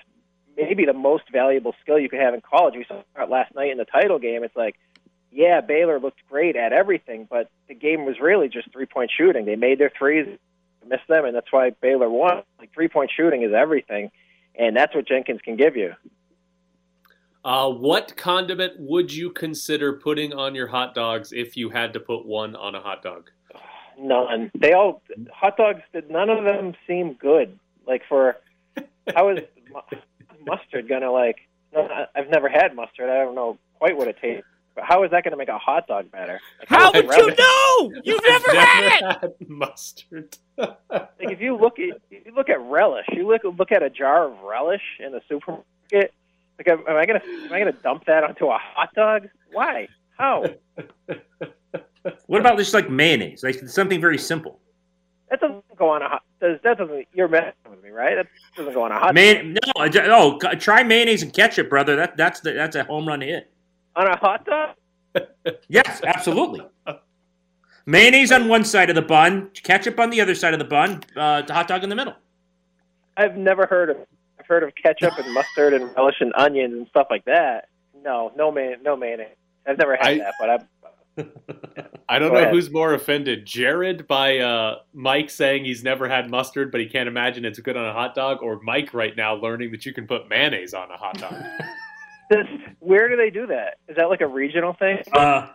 Speaker 10: maybe the most valuable skill you can have in college. We saw it last night in the title game. It's like yeah, Baylor looked great at everything, but the game was really just three point shooting. They made their threes, missed them, and that's why Baylor won. Like three point shooting is everything, and that's what Jenkins can give you.
Speaker 3: Uh, what condiment would you consider putting on your hot dogs if you had to put one on a hot dog?
Speaker 10: None. They all hot dogs. Did None of them seem good. Like for how is mustard gonna like? I've never had mustard. I don't know quite what it tastes how is that going to make a hot dog better?
Speaker 8: Like, how would you know? You've never had it.
Speaker 3: mustard.
Speaker 10: like if you look at you look at relish, you look look at a jar of relish in the supermarket. Like, am, am I gonna am I gonna dump that onto a hot dog? Why? How?
Speaker 7: what about just like mayonnaise? Like something very simple.
Speaker 10: That doesn't go on a hot. does that doesn't you're messing with me, right? That doesn't go on a hot
Speaker 7: Man, no, I oh, try mayonnaise and ketchup, brother. That that's the, that's a home run hit.
Speaker 10: On a hot dog.
Speaker 7: Yes, absolutely. Mayonnaise on one side of the bun, ketchup on the other side of the bun, uh, hot dog in the middle.
Speaker 10: I've never heard of. I've heard of ketchup and mustard and relish and onions and stuff like that. No, no man, no mayonnaise. I've never had
Speaker 3: I-
Speaker 10: that, but I've.
Speaker 3: I don't
Speaker 10: Go
Speaker 3: know
Speaker 10: ahead.
Speaker 3: who's more offended, Jared by uh, Mike saying he's never had mustard, but he can't imagine it's good on a hot dog, or Mike right now learning that you can put mayonnaise on a hot dog.
Speaker 10: This, where do they do that? Is that like a regional thing?
Speaker 7: Uh,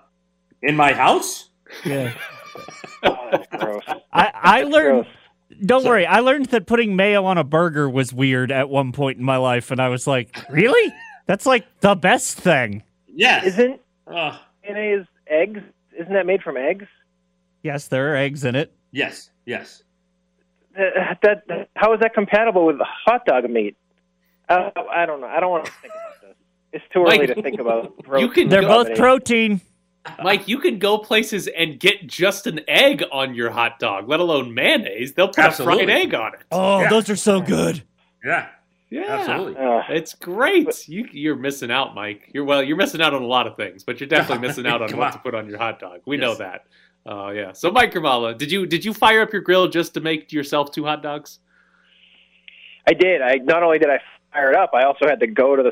Speaker 7: in my house?
Speaker 8: Yeah.
Speaker 10: Oh, that's gross.
Speaker 8: I, I learned.
Speaker 10: Gross.
Speaker 8: Don't worry. I learned that putting mayo on a burger was weird at one point in my life, and I was like, "Really? That's like the best thing."
Speaker 7: Yeah.
Speaker 10: Isn't
Speaker 7: Uh,
Speaker 10: mayonnaise eggs? Isn't that made from eggs?
Speaker 8: Yes, there are eggs in it.
Speaker 7: yes, yes.
Speaker 10: That, that how is that compatible with hot dog meat? Uh, I don't know. I don't want to think about this. It's too early
Speaker 3: Mike,
Speaker 10: to think about.
Speaker 3: you can
Speaker 8: They're
Speaker 3: go-
Speaker 8: both protein.
Speaker 3: Mike, you can go places and get just an egg on your hot dog, let alone mayonnaise. They'll put a fried egg on it.
Speaker 8: Oh,
Speaker 7: Yeah.
Speaker 8: those are so good.
Speaker 7: Yeah,
Speaker 3: Yeah,
Speaker 7: absolutely.
Speaker 10: Uh,
Speaker 3: It's great. You, you're missing out, Mike. You're well. You're missing out on a lot of things, but you're definitely missing out on what
Speaker 7: on.
Speaker 3: to put on your hot dog. We know that. Oh yeah. So, Mike Grimala, did you did you fire up your grill just to make yourself two hot dogs?
Speaker 10: I did. I not only did I fire it up, I also had to go to the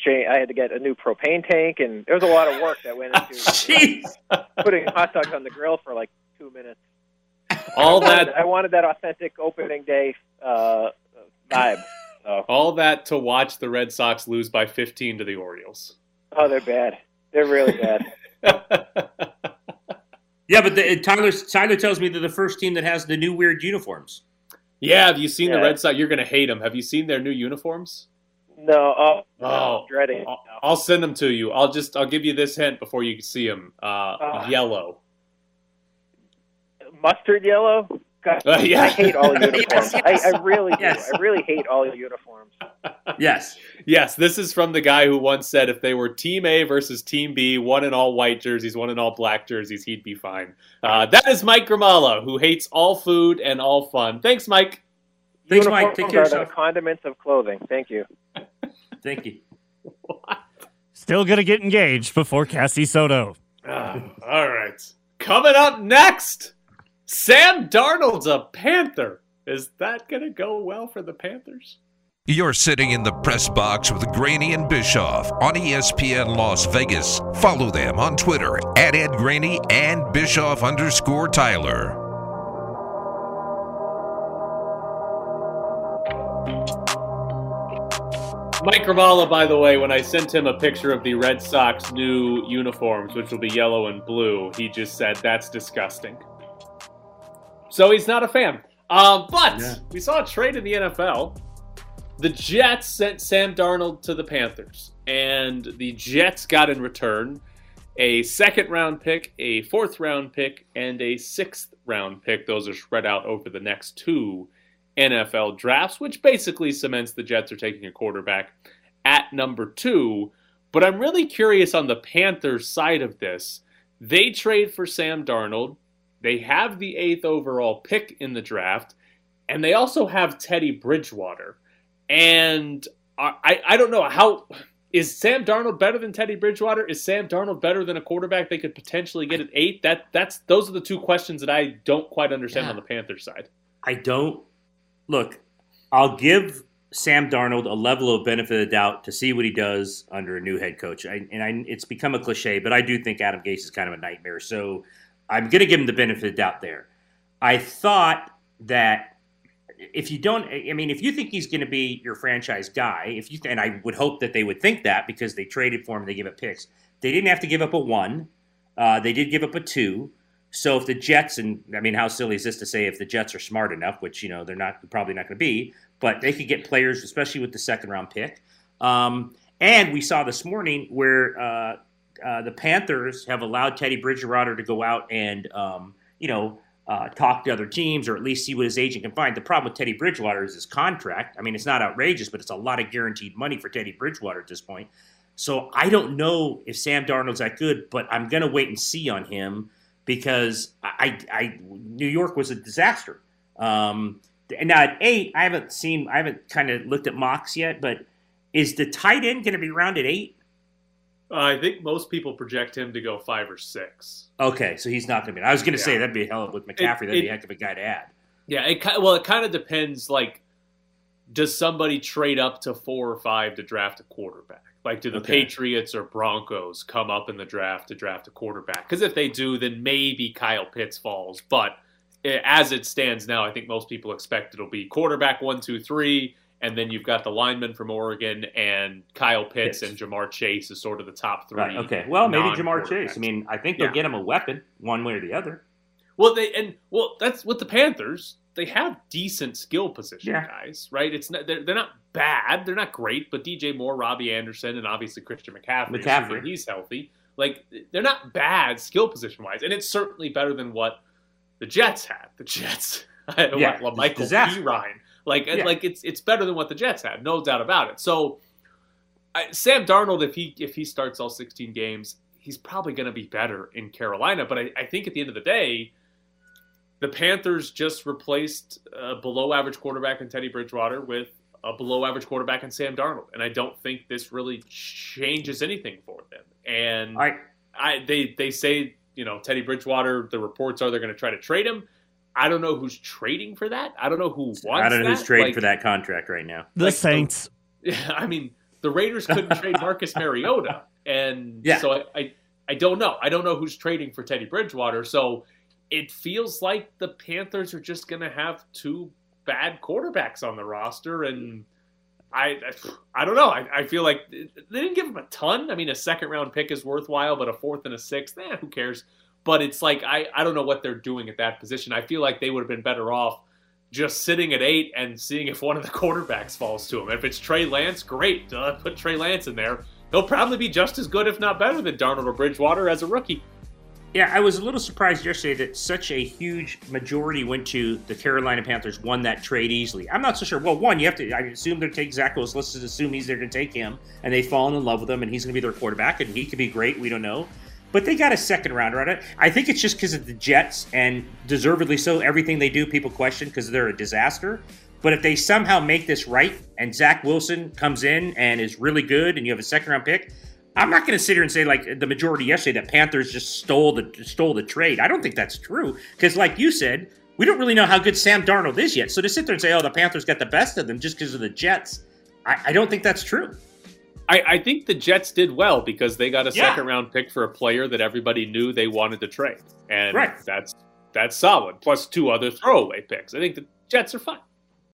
Speaker 10: exchange. I had to get a new propane tank, and there was a lot of work that went into
Speaker 7: Jeez.
Speaker 10: putting hot dogs on the grill for like two minutes.
Speaker 3: All
Speaker 10: I wanted-
Speaker 3: that
Speaker 10: I wanted that authentic opening day uh, vibe. So,
Speaker 3: all that to watch the Red Sox lose by 15 to the Orioles.
Speaker 10: oh, they're bad. They're really bad.
Speaker 7: Yeah, but the, Tyler Tyler tells me they're the first team that has the new weird uniforms.
Speaker 3: yeah, have you seen the Red Sox? You're gonna hate them. Have you seen their new uniforms?
Speaker 10: No, oh, no,
Speaker 3: Oh.
Speaker 10: I'm dreading.
Speaker 3: I'll, I'll send them to you. I'll just I'll give you this hint before you see them. Uh,
Speaker 10: Ah.
Speaker 3: yellow.
Speaker 10: Mustard yellow. God,
Speaker 3: Uh, yeah.
Speaker 10: I hate all uniforms.
Speaker 7: Yes, yes.
Speaker 10: I, I really do.
Speaker 7: Yes.
Speaker 10: I really hate all uniforms.
Speaker 7: Yes.
Speaker 3: Yes, this is from the guy who once said if they were Team A versus Team B, one in all white jerseys, one in all black jerseys, he'd be fine. Uh, that is Mike Grimala, who hates all food and all fun. Thanks, Mike.
Speaker 7: Thanks,
Speaker 10: uniforms
Speaker 7: Mike. Take care
Speaker 10: are
Speaker 7: of
Speaker 10: the condiments of clothing. Thank you.
Speaker 7: Thank you.
Speaker 8: Still gonna get engaged before Cassie Soto.
Speaker 3: Ah, all right. Coming up next, Sam Darnold's a Panther. Is that going to go well for the Panthers?
Speaker 4: You're sitting in the press box with Graney and Bischoff on ESPN Las Vegas. Follow them on Twitter at Ed Graney and Bischoff underscore Tyler.
Speaker 3: Mike Grimala, by the way, when I sent him a picture of the Red Sox new uniforms, which will be yellow and blue, he just said, that's disgusting. So he's not a fan. Um, but
Speaker 7: Yeah.
Speaker 3: we saw a trade in the NFL. The Jets sent Sam Darnold to the Panthers, and the Jets got in return a second round pick, a fourth round pick, and a sixth round pick. Those are spread out over the next two NFL drafts, which basically cements the Jets are taking a quarterback at number two. But I'm really curious on the Panthers side of this. They trade for Sam Darnold. They have the eighth overall pick in the draft, and they also have Teddy Bridgewater. And I, I, don't know how is Sam Darnold better than Teddy Bridgewater? Is Sam Darnold better than a quarterback they could potentially get at eight? That that's those are the two questions that I don't quite understand
Speaker 7: Yeah.
Speaker 3: on the Panthers side.
Speaker 7: I don't look. I'll give Sam Darnold a level of benefit of the doubt to see what he does under a new head coach. I, and I, it's become a cliche, but I do think Adam Gase is kind of a nightmare. So I'm going to give him the benefit of the doubt there. I thought that if you don't, I mean, if you think he's going to be your franchise guy, if you and I would hope that they would think that because they traded for him, they gave up picks. They didn't have to give up a one. Uh, they did give up a two. So if the Jets, and I mean, how silly is this to say if the Jets are smart enough, which you know they're not, probably not going to be, but they could get players, especially with the second round pick. Um, and we saw this morning where uh, uh, the Panthers have allowed Teddy Bridgewater to go out and um, you know uh, talk to other teams or at least see what his agent can find. The problem with Teddy Bridgewater is his contract. I mean, it's not outrageous, but it's a lot of guaranteed money for Teddy Bridgewater at this point. So I don't know if Sam Darnold's that good, but I'm going to wait and see on him because I, I New York was a disaster. Um, now at eight, I haven't seen, I haven't kind of looked at mocks yet, but is the tight end going to be round at eight?
Speaker 3: Uh, I think most people project him to go five or six.
Speaker 7: Okay, so he's not going to be. I was going to
Speaker 3: Yeah.
Speaker 7: say that'd be a hell of with McCaffrey. that'd
Speaker 3: it-
Speaker 7: be a heck of a guy to add.
Speaker 3: Yeah, it well, it kind of depends. Like, does somebody trade up to four or five to draft a quarterback? Like, do the
Speaker 7: Okay.
Speaker 3: Patriots or Broncos come up in the draft to draft a quarterback? Because if they do, then maybe Kyle Pitts falls. But eh, as it stands now, I think most people expect it'll be quarterback one, two, three, and then you've got the lineman from Oregon and Kyle Pitts,
Speaker 7: Pitts.
Speaker 3: and Ja'Marr Chase is sort of the top three.
Speaker 7: Right. Okay. Well, maybe
Speaker 3: Ja'Marr.
Speaker 7: Chase. I mean, I think they'll
Speaker 3: Yeah.
Speaker 7: get him a weapon one way or the other.
Speaker 3: Well, they and well, that's with the Panthers. They have decent skill position
Speaker 7: Yeah.
Speaker 3: guys, right? It's not they're, they're not bad, they're not great, but DJ Moore, Robbie Anderson, and obviously Christian McCaffrey,
Speaker 7: McCaffrey.
Speaker 3: he's healthy. Like they're not bad skill position wise, and it's certainly better than what the Jets had. The Jets,
Speaker 7: Yeah,
Speaker 3: what, Michael
Speaker 7: disaster.
Speaker 3: P. Ryan, like
Speaker 7: Yeah.
Speaker 3: like it's it's better than what the Jets had, no doubt about it. So I, Sam Darnold, if he if he starts all 16 games, he's probably going to be better in Carolina. But I, I think at the end of the day, the Panthers just replaced a below average quarterback in Teddy Bridgewater with a below average quarterback in Sam Darnold, and I don't think this really changes anything for them. And
Speaker 7: I
Speaker 3: I they they say you know Teddy Bridgewater. The reports are they're going to try to trade him. I don't know who's trading for that. I don't know who wants.
Speaker 7: I don't know who's trading
Speaker 3: Like,
Speaker 7: for that contract right now.
Speaker 8: The
Speaker 3: Like the-
Speaker 8: Saints.
Speaker 3: Yeah, I mean, the Raiders couldn't trade Marcus Mariota, and
Speaker 7: Yeah.
Speaker 3: so I, I, I don't know. I don't know who's trading for Teddy Bridgewater. So it feels like the Panthers are just going to have two bad quarterbacks on the roster, and I, I don't know. I, I feel like they didn't give him a ton. I mean, a second round pick is worthwhile, but a fourth and a sixth, eh, who cares? But it's like I, I don't know what they're doing at that position. I feel like they would have been better off just sitting at eight and seeing if one of the quarterbacks falls to him. If it's Trey Lance, great. Uh, put Trey Lance in there. He'll probably be just as good, if not better, than Darnold or Bridgewater as a rookie.
Speaker 7: Yeah, I was a little surprised yesterday that such a huge majority went to the Carolina Panthers, won that trade easily. I'm not so sure. Well, one, you have to, I assume they're taking Zach Wilson. Let's just assume he's there to take him, and they've fallen in love with him, and he's going to be their quarterback, and he could be great. We don't know. But they got a second rounder on it. I think it's just because of the Jets, and deservedly so. Everything they do, people question because they're a disaster. But if they somehow make this right, and Zach Wilson comes in and is really good, and you have a second round pick, I'm not going to sit here and say like the majority yesterday that Panthers just stole the stole the trade. I don't think that's true because, like you said, we don't really know how good Sam Darnold is yet. So to sit there and say, "Oh, the Panthers got the best of them" just because of the Jets, I, I don't think that's true.
Speaker 3: I, I think the Jets did well because they got a
Speaker 7: Yeah.
Speaker 3: second round pick for a player that everybody knew they wanted to trade. And
Speaker 7: Right.
Speaker 3: that's that's solid. Plus two other throwaway picks. I think the Jets are fine.